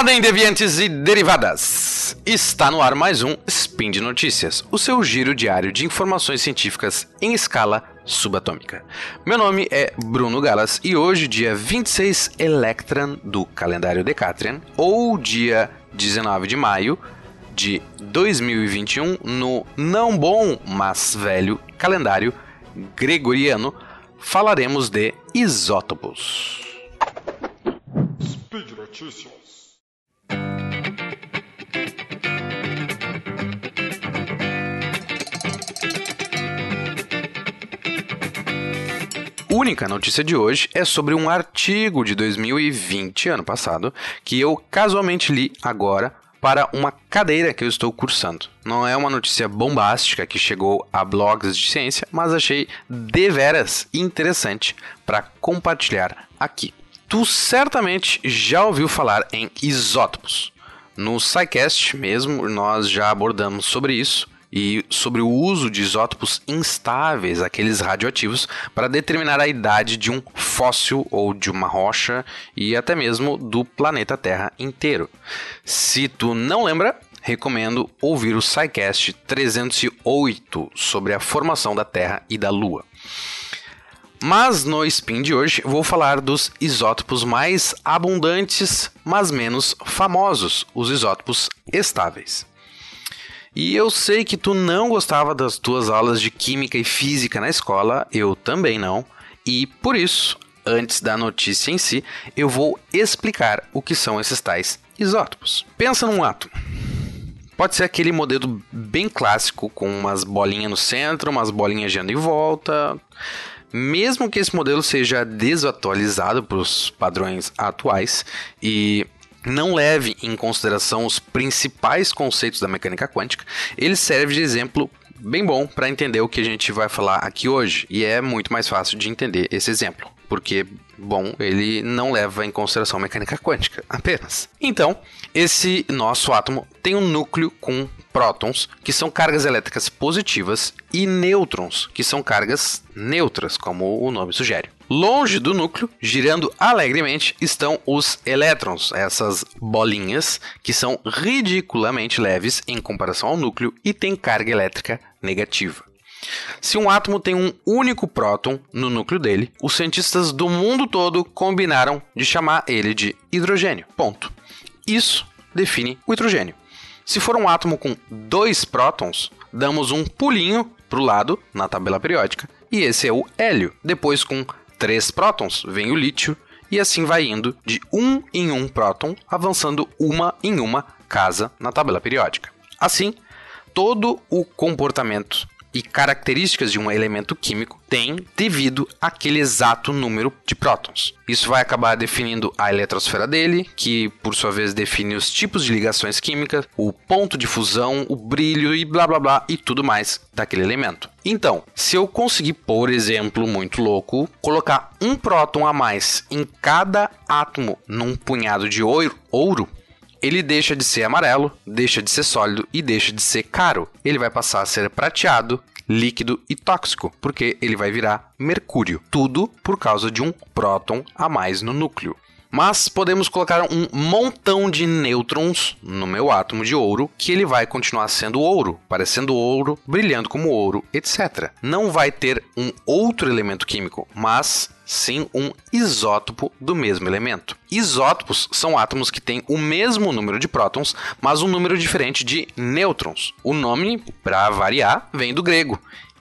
Ordem Deviantes e Derivadas! Está no ar mais um Spin de Notícias, o seu giro diário de informações científicas em escala subatômica. Meu nome é Bruno Galas e hoje, dia 26 Electran do calendário Decatrian, ou dia 19 de maio de 2021, no não bom, mas velho calendário gregoriano, falaremos de isótopos. Speed Notícias. Única notícia de hoje é sobre um artigo de 2020, ano passado, que eu casualmente li agora para uma cadeira que eu estou cursando. Não é uma notícia bombástica que chegou a blogs de ciência, mas achei deveras interessante para compartilhar aqui. Tu certamente já ouviu falar em isótopos. No SciCast mesmo, nós já abordamos sobre isso e sobre o uso de isótopos instáveis, aqueles radioativos, para determinar a idade de um fóssil ou de uma rocha e até mesmo do planeta Terra inteiro. Se tu não lembra, recomendo ouvir o SciCast 308 sobre a formação da Terra e da Lua. Mas no spin de hoje vou falar dos isótopos mais abundantes, mas menos famosos, os isótopos estáveis. E eu sei que tu não gostava das tuas aulas de química e física na escola, eu também não, e por isso, antes da notícia em si, eu vou explicar o que são esses tais isótopos. Pensa num átomo. Pode ser aquele modelo bem clássico, com umas bolinhas no centro, umas bolinhas girando em volta. Mesmo que esse modelo seja desatualizado para os padrões atuais e não leve em consideração os principais conceitos da mecânica quântica, ele serve de exemplo bem bom para entender o que a gente vai falar aqui hoje. E é muito mais fácil de entender esse exemplo, porque, bom, ele não leva em consideração a mecânica quântica apenas. Então, esse nosso átomo tem um núcleo com prótons, que são cargas elétricas positivas, e nêutrons, que são cargas neutras, como o nome sugere. Longe do núcleo, girando alegremente, estão os elétrons, essas bolinhas que são ridiculamente leves em comparação ao núcleo e têm carga elétrica negativa. Se um átomo tem um único próton no núcleo dele, os cientistas do mundo todo combinaram de chamar ele de hidrogênio. Ponto. Isso define o hidrogênio. Se for um átomo com dois prótons, damos um pulinho para o lado na tabela periódica, e esse é o hélio. Depois, com três prótons, vem o lítio, e assim vai indo de um em um próton, avançando uma em uma casa na tabela periódica. Assim, todo o comportamento e características de um elemento químico tem devido àquele exato número de prótons. Isso vai acabar definindo a eletrosfera dele, que por sua vez define os tipos de ligações químicas, o ponto de fusão, o brilho e blá blá blá e tudo mais daquele elemento. Então, se eu conseguir, por exemplo, muito louco, colocar um próton a mais em cada átomo num punhado de ouro, ouro ele deixa de ser amarelo, deixa de ser sólido e deixa de ser caro. Ele vai passar a ser prateado, líquido e tóxico, porque ele vai virar mercúrio. Tudo por causa de um próton a mais no núcleo. Mas podemos colocar um montão de nêutrons no meu átomo de ouro, que ele vai continuar sendo ouro, parecendo ouro, brilhando como ouro, etc. Não vai ter um outro elemento químico, mas sim um isótopo do mesmo elemento. Isótopos são átomos que têm o mesmo número de prótons, mas um número diferente de nêutrons. O nome, para variar, vem do grego.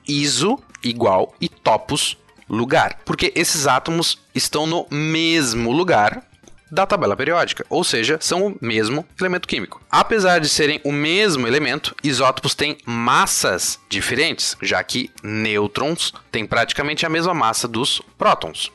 Iso igual e topos lugar, porque esses átomos estão no mesmo lugar da tabela periódica, ou seja, são o mesmo elemento químico. Apesar de serem o mesmo elemento, isótopos têm massas diferentes, já que nêutrons têm praticamente a mesma massa dos prótons.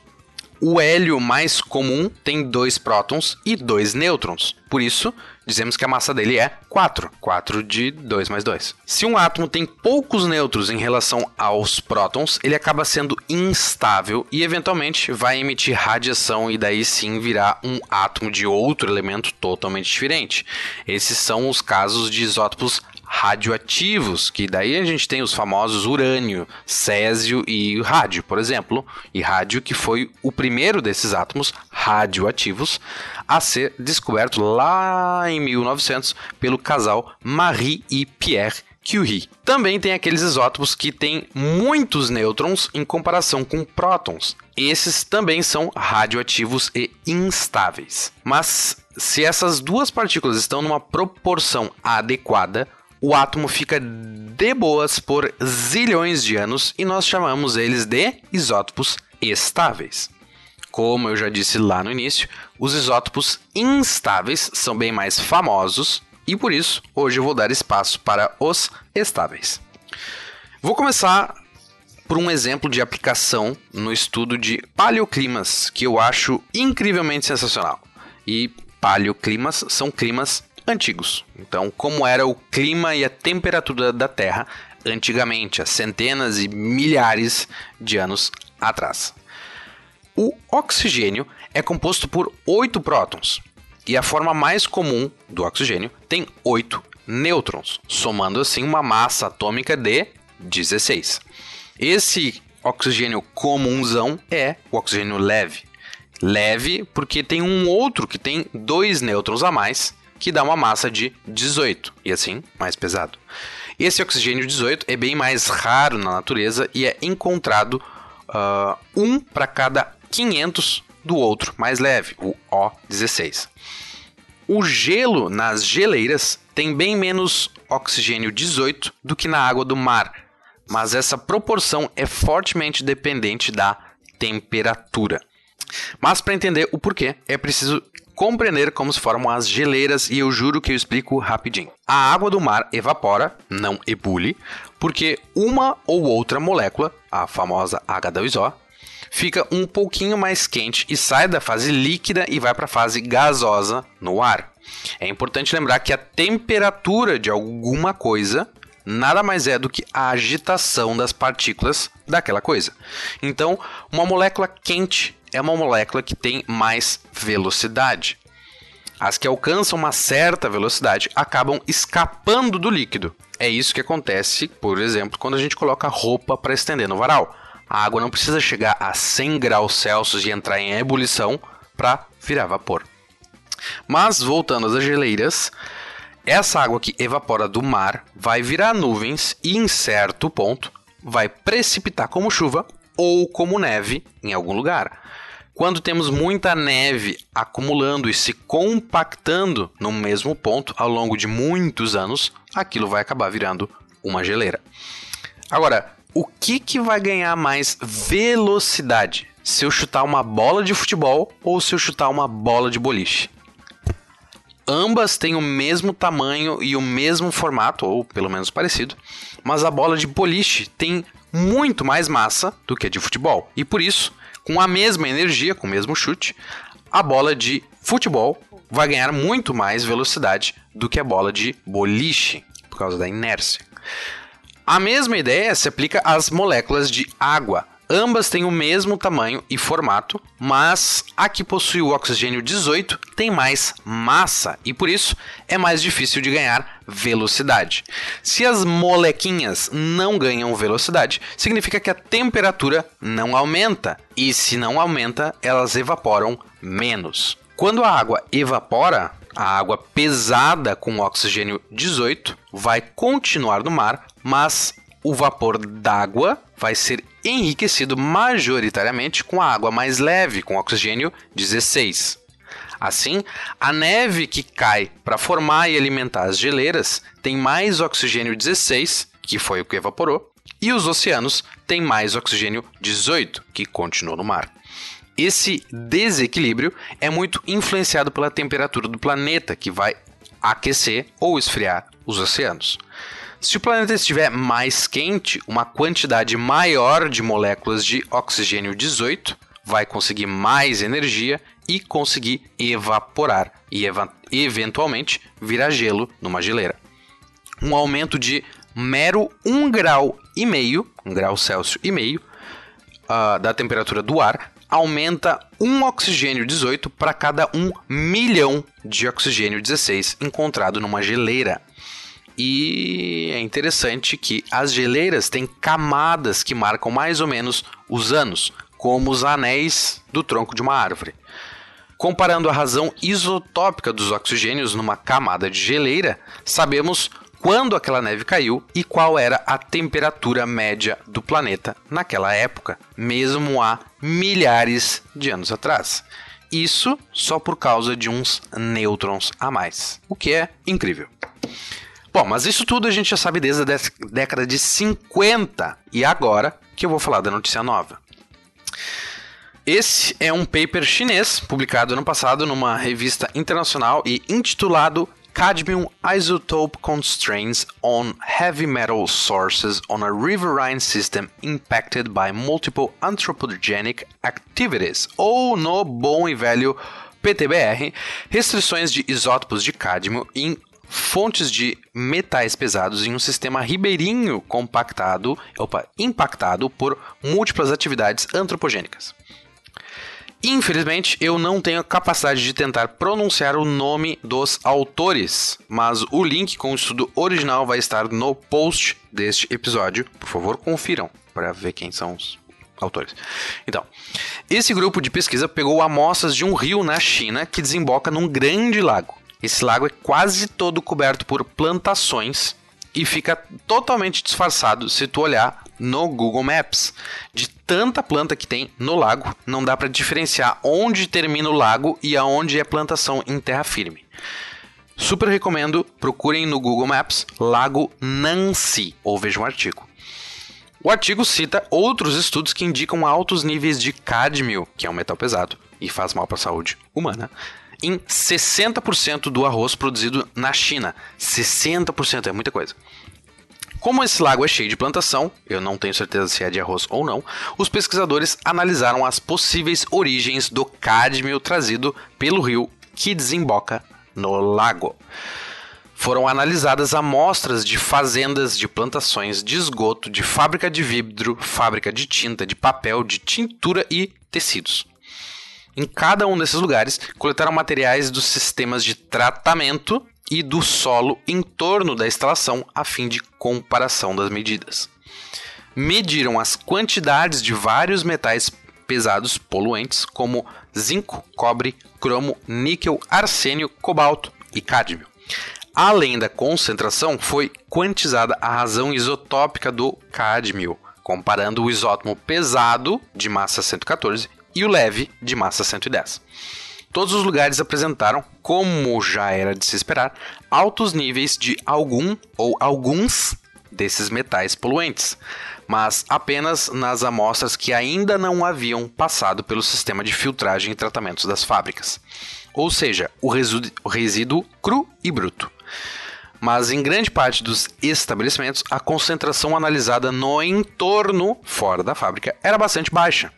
O hélio mais comum tem dois prótons e dois nêutrons. Por isso, dizemos que a massa dele é 4. 4 de 2 mais 2. Se um átomo tem poucos nêutrons em relação aos prótons, ele acaba sendo instável e eventualmente vai emitir radiação e daí sim virar um átomo de outro elemento totalmente diferente. Esses são os casos de isótopos radioativos, que daí a gente tem os famosos urânio, césio e rádio, por exemplo. E rádio que foi o primeiro desses átomos radioativos a ser descoberto lá em 1900 pelo casal Marie e Pierre Curie. Também tem aqueles isótopos que têm muitos nêutrons em comparação com prótons. Esses também são radioativos e instáveis. Mas se essas duas partículas estão numa proporção adequada, o átomo fica de boas por zilhões de anos e nós chamamos eles de isótopos estáveis. Como eu já disse lá no início, os isótopos instáveis são bem mais famosos e por isso hoje eu vou dar espaço para os estáveis. Vou começar por um exemplo de aplicação no estudo de paleoclimas que eu acho incrivelmente sensacional. E paleoclimas são climas antigos. Então, como era o clima e a temperatura da Terra antigamente, há centenas e milhares de anos atrás. O oxigênio é composto por oito prótons e a forma mais comum do oxigênio tem oito nêutrons, somando assim uma massa atômica de 16. Esse oxigênio comunzão é o oxigênio leve. Leve porque tem um outro que tem dois nêutrons a mais, que dá uma massa de 18, e assim mais pesado. Esse oxigênio 18 é bem mais raro na natureza e é encontrado uh, um para cada 500 do outro mais leve, o O16. O gelo nas geleiras tem bem menos oxigênio 18 do que na água do mar, mas essa proporção é fortemente dependente da temperatura. Mas para entender o porquê, é preciso compreender como se formam as geleiras e eu juro que eu explico rapidinho. A água do mar evapora, não ebule, porque uma ou outra molécula, a famosa H2O, fica um pouquinho mais quente e sai da fase líquida e vai para a fase gasosa no ar. É importante lembrar que a temperatura de alguma coisa nada mais é do que a agitação das partículas daquela coisa. Então, uma molécula quente é uma molécula que tem mais velocidade. As que alcançam uma certa velocidade acabam escapando do líquido. É isso que acontece, por exemplo, quando a gente coloca roupa para estender no varal a água não precisa chegar a 100 graus Celsius e entrar em ebulição para virar vapor. Mas voltando às geleiras, essa água que evapora do mar vai virar nuvens e em certo ponto vai precipitar como chuva ou como neve em algum lugar. Quando temos muita neve acumulando e se compactando no mesmo ponto ao longo de muitos anos, aquilo vai acabar virando uma geleira. Agora, o que, que vai ganhar mais velocidade? Se eu chutar uma bola de futebol ou se eu chutar uma bola de boliche? Ambas têm o mesmo tamanho e o mesmo formato, ou pelo menos parecido, mas a bola de boliche tem muito mais massa do que a de futebol. E por isso, com a mesma energia, com o mesmo chute, a bola de futebol vai ganhar muito mais velocidade do que a bola de boliche, por causa da inércia. A mesma ideia se aplica às moléculas de água. Ambas têm o mesmo tamanho e formato, mas a que possui o oxigênio 18 tem mais massa e por isso é mais difícil de ganhar velocidade. Se as molequinhas não ganham velocidade, significa que a temperatura não aumenta, e se não aumenta, elas evaporam menos. Quando a água evapora, a água pesada com oxigênio 18 vai continuar no mar, mas o vapor d'água vai ser enriquecido majoritariamente com a água mais leve, com oxigênio 16. Assim, a neve que cai para formar e alimentar as geleiras tem mais oxigênio 16, que foi o que evaporou, e os oceanos têm mais oxigênio 18, que continuou no mar. Esse desequilíbrio é muito influenciado pela temperatura do planeta, que vai aquecer ou esfriar os oceanos. Se o planeta estiver mais quente, uma quantidade maior de moléculas de oxigênio 18 vai conseguir mais energia e conseguir evaporar e eventualmente virar gelo numa geleira. Um aumento de mero 1 grau e meio, 1 grau Celsius e meio, uh, da temperatura do ar aumenta um oxigênio 18 para cada um milhão de oxigênio 16 encontrado numa geleira. E é interessante que as geleiras têm camadas que marcam mais ou menos os anos, como os anéis do tronco de uma árvore. Comparando a razão isotópica dos oxigênios numa camada de geleira, sabemos quando aquela neve caiu e qual era a temperatura média do planeta naquela época, mesmo há milhares de anos atrás. Isso só por causa de uns nêutrons a mais, o que é incrível. Bom, mas isso tudo a gente já sabe desde a década de 50 e agora que eu vou falar da notícia nova. Esse é um paper chinês publicado ano passado numa revista internacional e intitulado Cadmium Isotope Constraints on Heavy Metal Sources on a Riverine System Impacted by Multiple Anthropogenic Activities, ou no bom e velho PTBR, restrições de isótopos de cádmio em fontes de metais pesados em um sistema ribeirinho compactado, opa, impactado por múltiplas atividades antropogênicas. Infelizmente, eu não tenho a capacidade de tentar pronunciar o nome dos autores, mas o link com o estudo original vai estar no post deste episódio. Por favor, confiram para ver quem são os autores. Então, esse grupo de pesquisa pegou amostras de um rio na China que desemboca num grande lago. Esse lago é quase todo coberto por plantações e fica totalmente disfarçado se tu olhar no Google Maps. De tanta planta que tem no lago, não dá para diferenciar onde termina o lago e aonde é plantação em terra firme. Super recomendo, procurem no Google Maps Lago Nancy ou vejam um artigo. O artigo cita outros estudos que indicam altos níveis de cádmio, que é um metal pesado e faz mal para a saúde humana, em 60% do arroz produzido na China. 60% é muita coisa. Como esse lago é cheio de plantação, eu não tenho certeza se é de arroz ou não, os pesquisadores analisaram as possíveis origens do cádmio trazido pelo rio que desemboca no lago. Foram analisadas amostras de fazendas de plantações de esgoto, de fábrica de vidro, fábrica de tinta, de papel, de tintura e tecidos. Em cada um desses lugares, coletaram materiais dos sistemas de tratamento e do solo em torno da instalação a fim de comparação das medidas. Mediram as quantidades de vários metais pesados poluentes como zinco, cobre, cromo, níquel, arsênio, cobalto e cádmio. Além da concentração, foi quantizada a razão isotópica do cádmio, comparando o isótopo pesado de massa 114 e o leve de massa 110. Todos os lugares apresentaram, como já era de se esperar, altos níveis de algum ou alguns desses metais poluentes, mas apenas nas amostras que ainda não haviam passado pelo sistema de filtragem e tratamento das fábricas, ou seja, o o resíduo cru e bruto. Mas em grande parte dos estabelecimentos, a concentração analisada no entorno, fora da fábrica, era bastante baixa.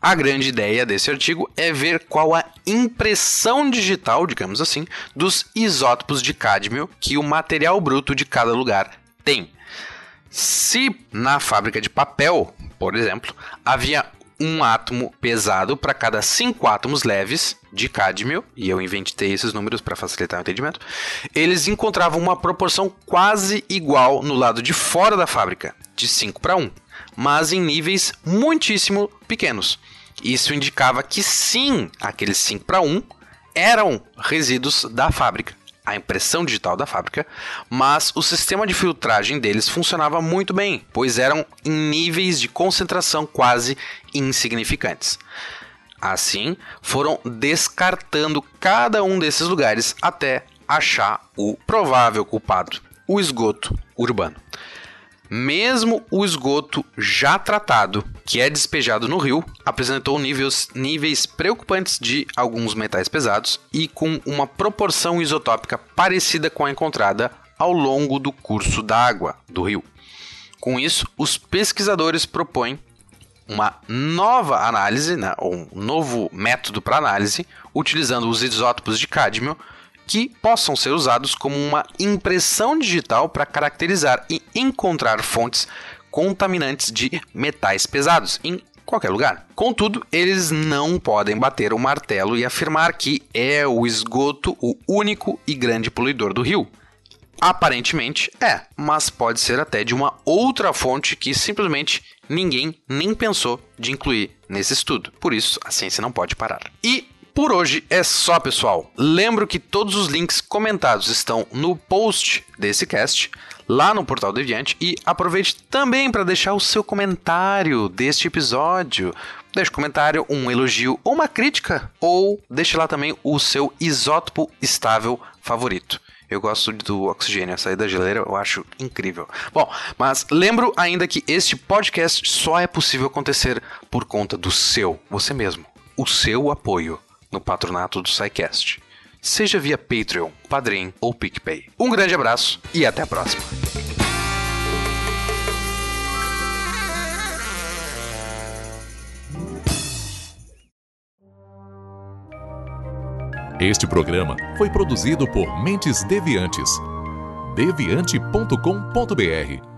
A grande ideia desse artigo é ver qual a impressão digital, digamos assim, dos isótopos de cádmio que o material bruto de cada lugar tem. Se na fábrica de papel, por exemplo, havia um átomo pesado para cada cinco átomos leves de cádmio, e eu inventei esses números para facilitar o entendimento, eles encontravam uma proporção quase igual no lado de fora da fábrica, de 5 para 1 mas em níveis muitíssimo pequenos. Isso indicava que sim, aqueles 5 para 1 eram resíduos da fábrica, a impressão digital da fábrica, mas o sistema de filtragem deles funcionava muito bem, pois eram em níveis de concentração quase insignificantes. Assim, foram descartando cada um desses lugares até achar o provável culpado, o esgoto urbano. Mesmo o esgoto já tratado, que é despejado no rio, apresentou níveis, níveis preocupantes de alguns metais pesados e com uma proporção isotópica parecida com a encontrada ao longo do curso da água do rio. Com isso, os pesquisadores propõem uma nova análise, né, ou um novo método para análise, utilizando os isótopos de cádmio que possam ser usados como uma impressão digital para caracterizar e encontrar fontes contaminantes de metais pesados em qualquer lugar. Contudo, eles não podem bater o martelo e afirmar que é o esgoto o único e grande poluidor do rio. Aparentemente é, mas pode ser até de uma outra fonte que simplesmente ninguém nem pensou de incluir nesse estudo. Por isso, a ciência não pode parar. E por hoje é só, pessoal. Lembro que todos os links comentados estão no post desse cast, lá no Portal Deviante, e aproveite também para deixar o seu comentário deste episódio. Deixe um comentário, um elogio ou uma crítica, ou deixe lá também o seu isótopo estável favorito. Eu gosto do oxigênio, a saída da geleira eu acho incrível. Bom, mas lembro ainda que este podcast só é possível acontecer por conta do seu, você mesmo, o seu apoio no patronato do SciCast. Seja via Patreon, Padrim ou PicPay. Um grande abraço e até a próxima. Este programa foi produzido por Mentes Deviantes. deviante.com.br